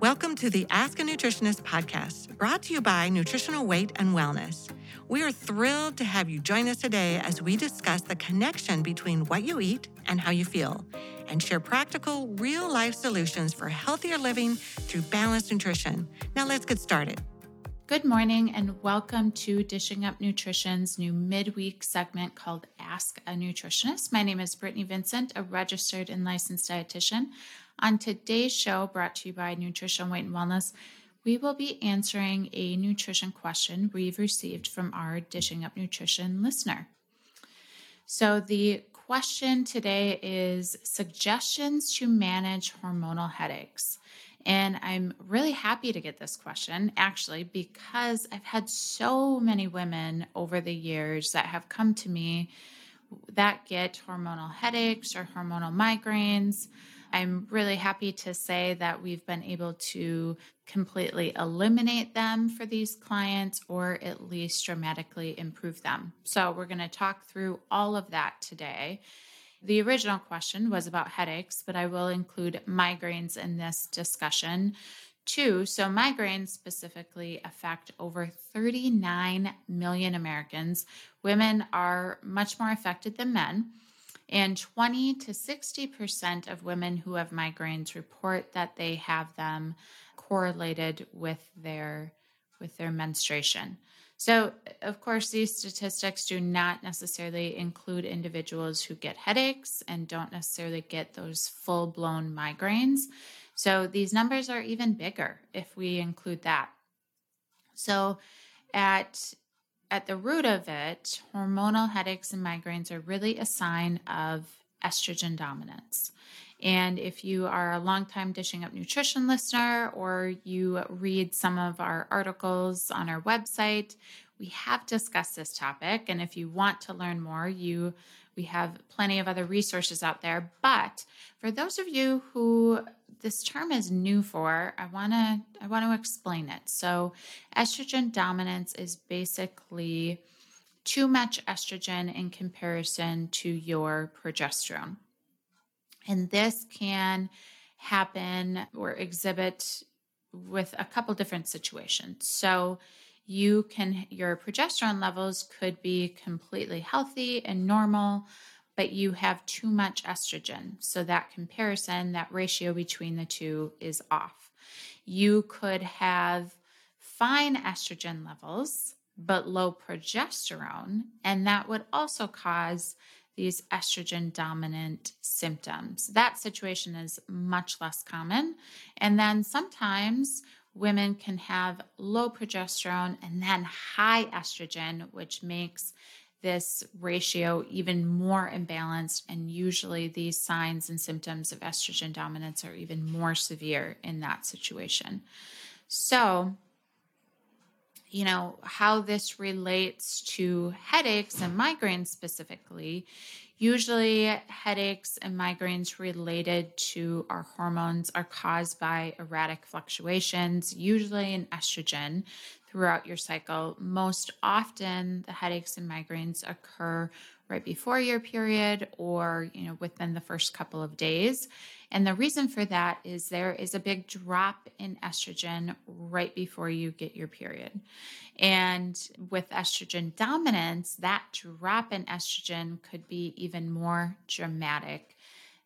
Welcome to the Ask a Nutritionist podcast, brought to you by Nutritional Weight and Wellness. We are thrilled to have you join us today as we discuss the connection between what you eat and how you feel, and share practical, real life solutions for healthier living through balanced nutrition. Now, let's get started. Good morning, and welcome to Dishing Up Nutrition's new midweek segment called Ask a Nutritionist. My name is Britni Vincent, a registered and licensed dietitian. On today's show, brought to you by Nutrition, Weight, and Wellness, we will be answering a nutrition question we've received from our Dishing Up Nutrition listener. So, the question today is suggestions to manage hormonal headaches. And I'm really happy to get this question actually because I've had so many women over the years that have come to me that get hormonal headaches or hormonal migraines. I'm really happy to say that we've been able to completely eliminate them for these clients or at least dramatically improve them. So, we're going to talk through all of that today. The original question was about headaches, but I will include migraines in this discussion too. So, migraines specifically affect over 39 million Americans. Women are much more affected than men. And 20 to 60% of women who have migraines report that they have them correlated with their with their menstruation. So, of course, these statistics do not necessarily include individuals who get headaches and don't necessarily get those full blown migraines. So, these numbers are even bigger if we include that. So, at at the root of it, hormonal headaches and migraines are really a sign of estrogen dominance. And if you are a longtime Dishing Up Nutrition listener or you read some of our articles on our website, we have discussed this topic. And if you want to learn more, you we have plenty of other resources out there. But for those of you who this term is new for, I want to I want to explain it. So, estrogen dominance is basically too much estrogen in comparison to your progesterone. And this can happen or exhibit with a couple different situations. So, you can your progesterone levels could be completely healthy and normal but you have too much estrogen. So that comparison, that ratio between the two is off. You could have fine estrogen levels, but low progesterone, and that would also cause these estrogen dominant symptoms. That situation is much less common. And then sometimes women can have low progesterone and then high estrogen, which makes this ratio even more imbalanced. And usually, these signs and symptoms of estrogen dominance are even more severe in that situation. So, you know, how this relates to headaches and migraines specifically. Usually, headaches and migraines related to our hormones are caused by erratic fluctuations, usually in estrogen throughout your cycle. Most often, the headaches and migraines occur right before your period or you know within the first couple of days and the reason for that is there is a big drop in estrogen right before you get your period and with estrogen dominance that drop in estrogen could be even more dramatic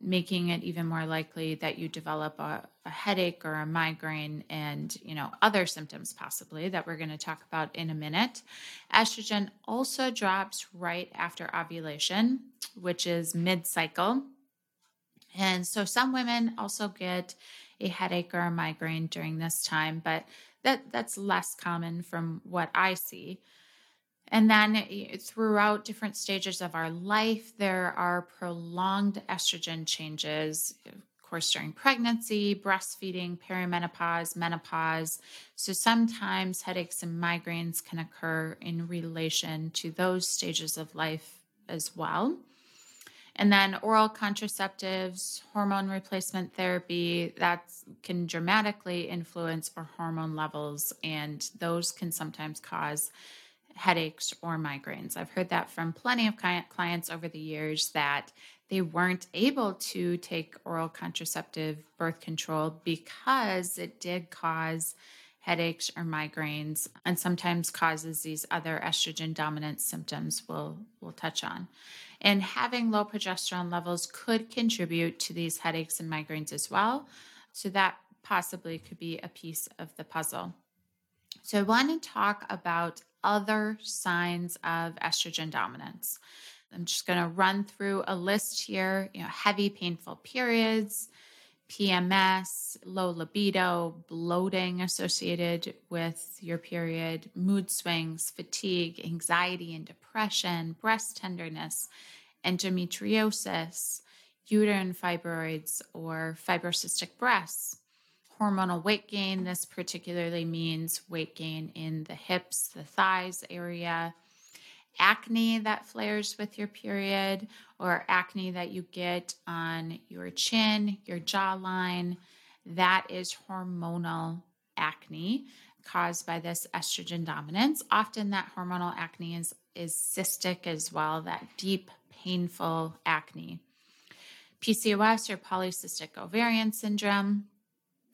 making it even more likely that you develop a, a, headache or a migraine and you know other symptoms possibly that we're going to talk about in a minute. Estrogen also drops right after ovulation which is mid-cycle. And so some women also get a headache or a migraine during this time but that that's less common from what i see and then throughout different stages of our life, there are prolonged estrogen changes, of course, during pregnancy, breastfeeding, perimenopause, menopause. So sometimes headaches and migraines can occur in relation to those stages of life as well. And then oral contraceptives, hormone replacement therapy, that can dramatically influence our hormone levels, and those can sometimes cause headaches or migraines. I've heard that from plenty of clients over the years that they weren't able to take oral contraceptive birth control because it did cause headaches or migraines and sometimes causes these other estrogen dominant symptoms we'll we'll touch on. And having low progesterone levels could contribute to these headaches and migraines as well. So that possibly could be a piece of the puzzle. So i want to talk about other signs of estrogen dominance. I'm just going to run through a list here you know heavy painful periods PMS, low libido, bloating associated with your period, mood swings, fatigue, anxiety and depression, breast tenderness, endometriosis, uterine fibroids or fibrocystic breasts, hormonal weight gain. This particularly means weight gain in the hips, the thighs area, acne that flares with your period or acne that you get on your chin, your jawline, that is hormonal acne caused by this estrogen dominance. Often that hormonal acne is, is cystic as well, that deep, painful acne. PCOS or polycystic ovarian syndrome,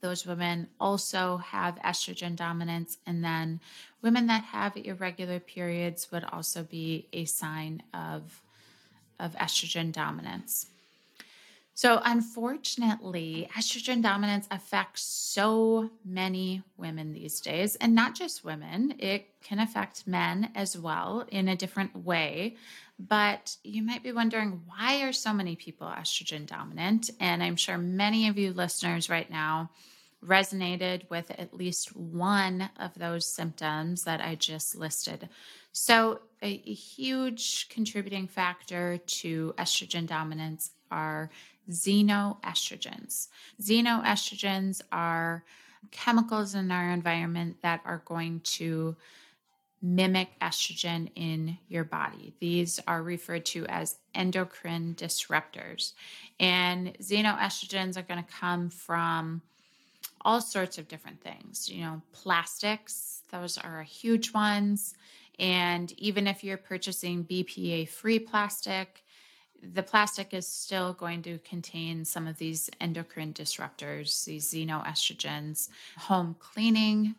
those women also have estrogen dominance. And then women that have irregular periods would also be a sign of, of estrogen dominance. So, unfortunately, estrogen dominance affects so many women these days, and not just women, it can affect men as well in a different way. But you might be wondering why are so many people estrogen dominant? And I'm sure many of you listeners right now resonated with at least one of those symptoms that I just listed. So, a, a huge contributing factor to estrogen dominance are xenoestrogens. Xenoestrogens are chemicals in our environment that are going to mimic estrogen in your body. These are referred to as endocrine disruptors. And xenoestrogens are going to come from all sorts of different things. You know, plastics, those are huge ones. And even if you're purchasing BPA free plastic, the plastic is still going to contain some of these endocrine disruptors, these xenoestrogens, home cleaning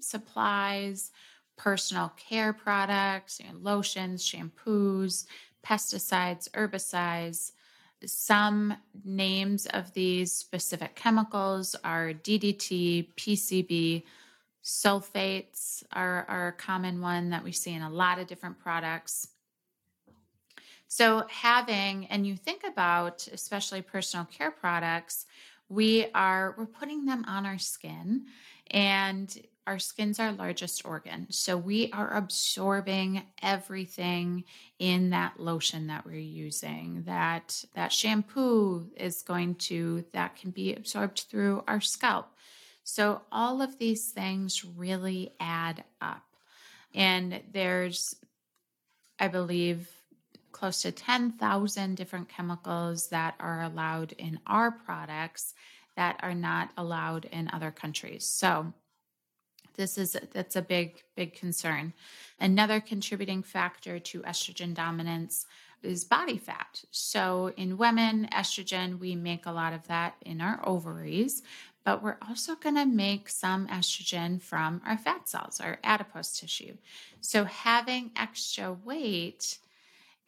supplies, personal care products, you know, lotions, shampoos, pesticides, herbicides, some names of these specific chemicals are DDT, PCB, sulfates are, are a common one that we see in a lot of different products. So, having, and you think about especially personal care products, we are we're putting them on our skin and our skin's our largest organ. So we are absorbing everything in that lotion that we're using. That that shampoo is going to that can be absorbed through our scalp. So all of these things really add up. And there's I believe close to 10,000 different chemicals that are allowed in our products that are not allowed in other countries. So this is that's a big big concern. Another contributing factor to estrogen dominance is body fat. So in women estrogen we make a lot of that in our ovaries but we're also going to make some estrogen from our fat cells our adipose tissue. So having extra weight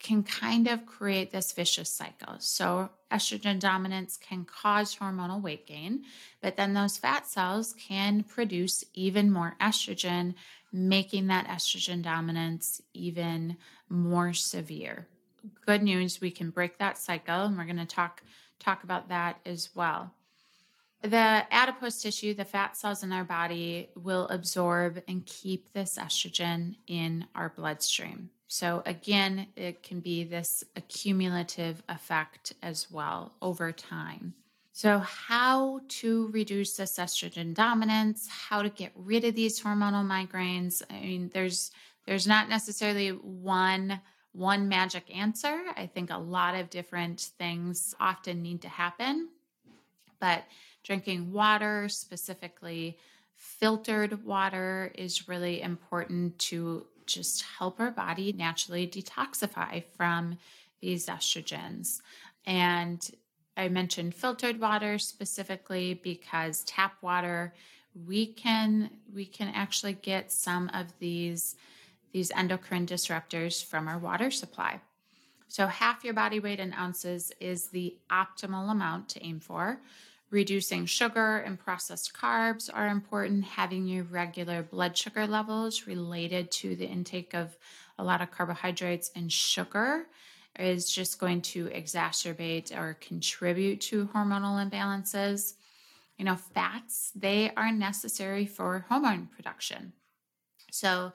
can kind of create this vicious cycle. So, estrogen dominance can cause hormonal weight gain, but then those fat cells can produce even more estrogen, making that estrogen dominance even more severe. Good news, we can break that cycle, and we're going to talk talk about that as well. The adipose tissue, the fat cells in our body, will absorb and keep this estrogen in our bloodstream. So, again, it can be this accumulative effect as well over time. So, how to reduce this estrogen dominance, how to get rid of these hormonal migraines. I mean, there's there's not necessarily one one magic answer. I think a lot of different things often need to happen. But drinking water, specifically filtered water, is really important to just help our body naturally detoxify from these estrogens. And I mentioned filtered water specifically because tap water we can we can actually get some of these these endocrine disruptors from our water supply. So half your body weight in ounces is the optimal amount to aim for. Reducing sugar and processed carbs are important. Having your regular blood sugar levels related to the intake of a lot of carbohydrates and sugar is just going to exacerbate or contribute to hormonal imbalances. You know, fats, they are necessary for hormone production. So,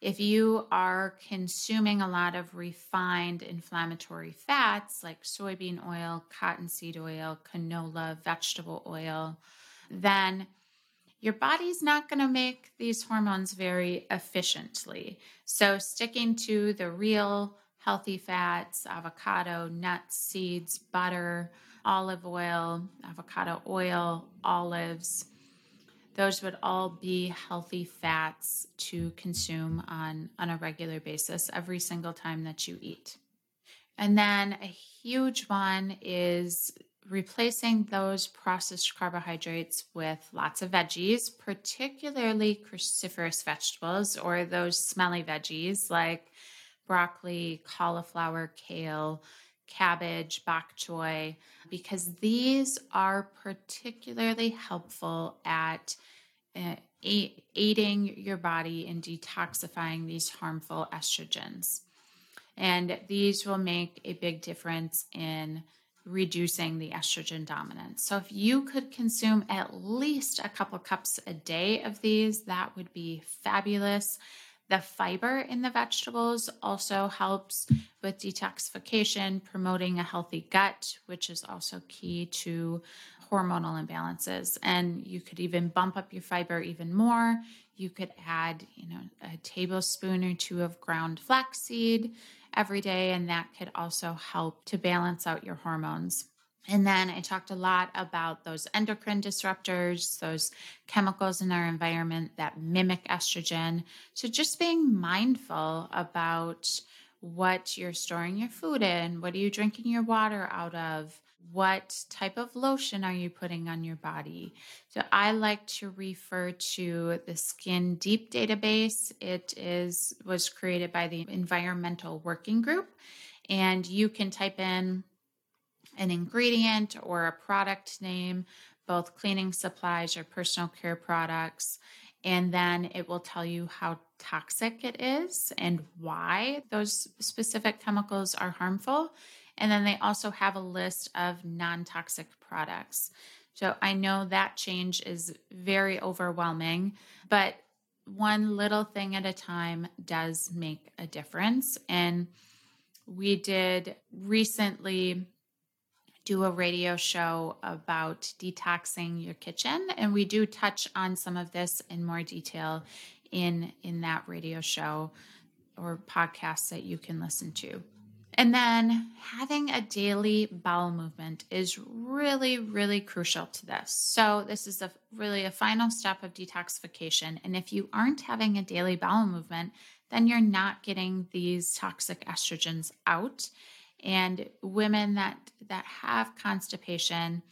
if you are consuming a lot of refined inflammatory fats like soybean oil, cottonseed oil, canola, vegetable oil, then your body's not going to make these hormones very efficiently. So, sticking to the real healthy fats, avocado, nuts, seeds, butter, olive oil, avocado oil, olives, those would all be healthy fats to consume on, on a regular basis every single time that you eat. And then a huge one is replacing those processed carbohydrates with lots of veggies, particularly cruciferous vegetables or those smelly veggies like broccoli, cauliflower, kale, cabbage, bok choy, because these are particularly helpful at uh, aiding your body in detoxifying these harmful estrogens. And these will make a big difference in reducing the estrogen dominance. So, if you could consume at least a couple cups a day of these, that would be fabulous. The fiber in the vegetables also helps with detoxification, promoting a healthy gut, which is also key to hormonal imbalances. And you could even bump up your fiber even more. You could add, you know, a tablespoon or two of ground flaxseed every day, and that could also help to balance out your hormones. And then I talked a lot about those endocrine disruptors, those chemicals in our environment that mimic estrogen. So just being mindful about what you're storing your food in, what are you drinking your water out of? What type of lotion are you putting on your body? So I like to refer to the Skin Deep database. It is was created by the Environmental Working Group and you can type in an ingredient or a product name, both cleaning supplies or personal care products. And then it will tell you how toxic it is and why those specific chemicals are harmful. And then they also have a list of non toxic products. So I know that change is very overwhelming, but one little thing at a time does make a difference. And we did recently do a radio show about detoxing your kitchen and we do touch on some of this in more detail in in that radio show or podcast that you can listen to. And then having a daily bowel movement is really, really crucial to this. So, this is a really a final step of detoxification. And if you aren't having a daily bowel movement, then you're not getting these toxic estrogens out and women that that have constipation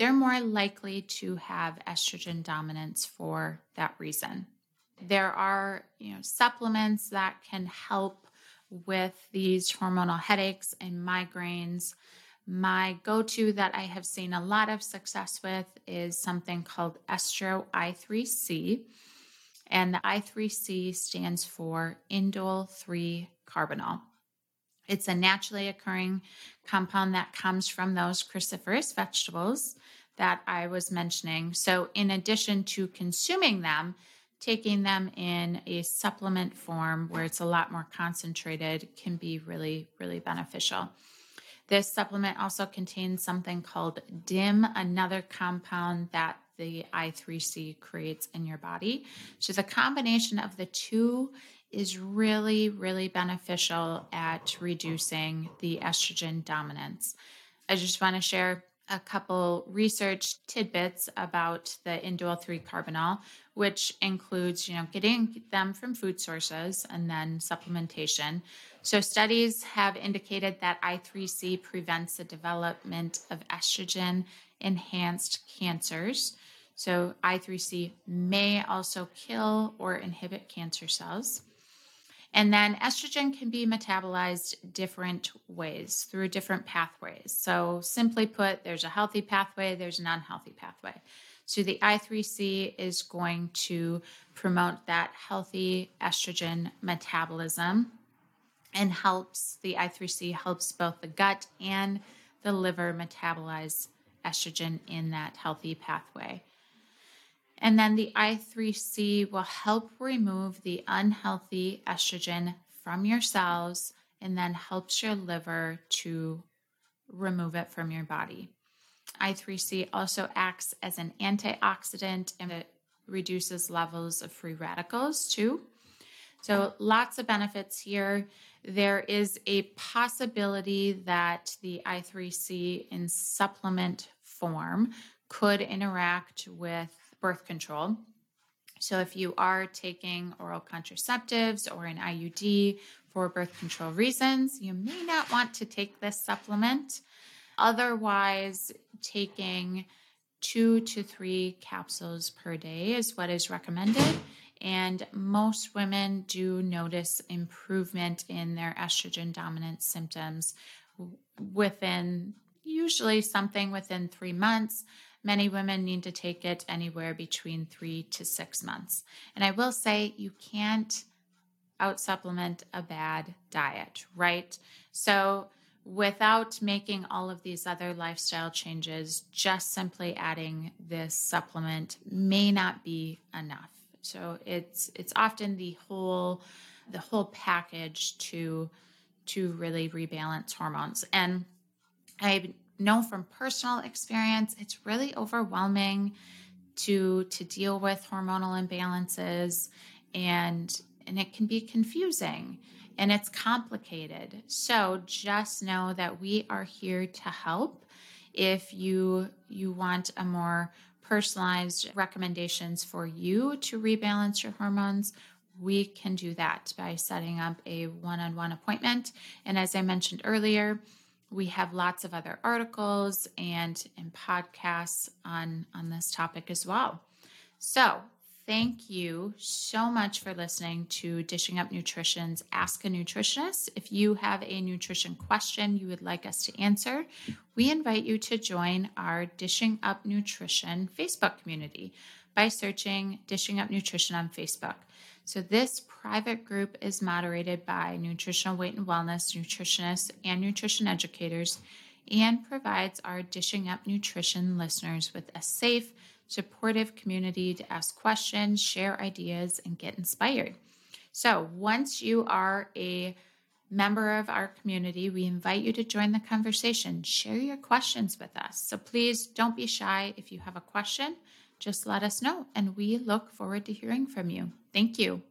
they're more likely to have estrogen dominance for that reason. There are you know supplements that can help with these hormonal headaches and migraines. My go-to that i have seen a lot of success with is something called estro i3c and the i3c stands for indole 3 carbinol it's a naturally occurring compound that comes from those cruciferous vegetables that I was mentioning. So, in addition to consuming them, taking them in a supplement form where it's a lot more concentrated can be really, really beneficial. This supplement also contains something called DIM, another compound that the I3C creates in your body. So, the combination of the two is really, really beneficial at reducing the estrogen dominance. I just want to share a couple research tidbits about the indole 3 carbinol, which includes, you know, getting them from food sources and then supplementation. So studies have indicated that I3C prevents the development of estrogen enhanced cancers. So I3C may also kill or inhibit cancer cells. And then estrogen can be metabolized different ways through different pathways. So, simply put, there's a healthy pathway, there's an unhealthy pathway. So, the I3C is going to promote that healthy estrogen metabolism and helps the I3C helps both the gut and the liver metabolize estrogen in that healthy pathway. And then the I3C will help remove the unhealthy estrogen from your cells and then helps your liver to remove it from your body. I3C also acts as an antioxidant and it reduces levels of free radicals too. So, lots of benefits here. There is a possibility that the I3C in supplement form could interact with birth control. So, if you are taking oral contraceptives or an IUD for birth control reasons, you may not want to take this supplement. Otherwise, taking two to three capsules per day is what is recommended. And most women do notice improvement in their estrogen dominant symptoms within usually something within three months. Many women need to take it anywhere between three to six months. And I will say you can't out supplement a bad diet, right? So, without making all of these other lifestyle changes, just simply adding this supplement may not be enough. So it's it's often the whole the whole package to to really rebalance hormones. And I know from personal experience, it's really overwhelming to to deal with hormonal imbalances and and it can be confusing and it's complicated. So just know that we are here to help if you you want a more personalized recommendations for you to rebalance your hormones we can do that by setting up a one-on-one appointment and as i mentioned earlier we have lots of other articles and, and podcasts on, on this topic as well. So, thank you so much for listening to Dishing Up Nutrition's Ask a Nutritionist. If you have a nutrition question you would like us to answer, we invite you to join our Dishing Up Nutrition Facebook community by searching Dishing Up Nutrition on Facebook. So, this private group is moderated by nutritional weight and wellness nutritionists and nutrition educators and provides our Dishing Up Nutrition listeners with a safe, supportive community to ask questions, share ideas, and get inspired. So, once you are a member of our community, we invite you to join the conversation. Share your questions with us. So, please don't be shy. If you have a question, just let us know, and we look forward to hearing from you. Thank you.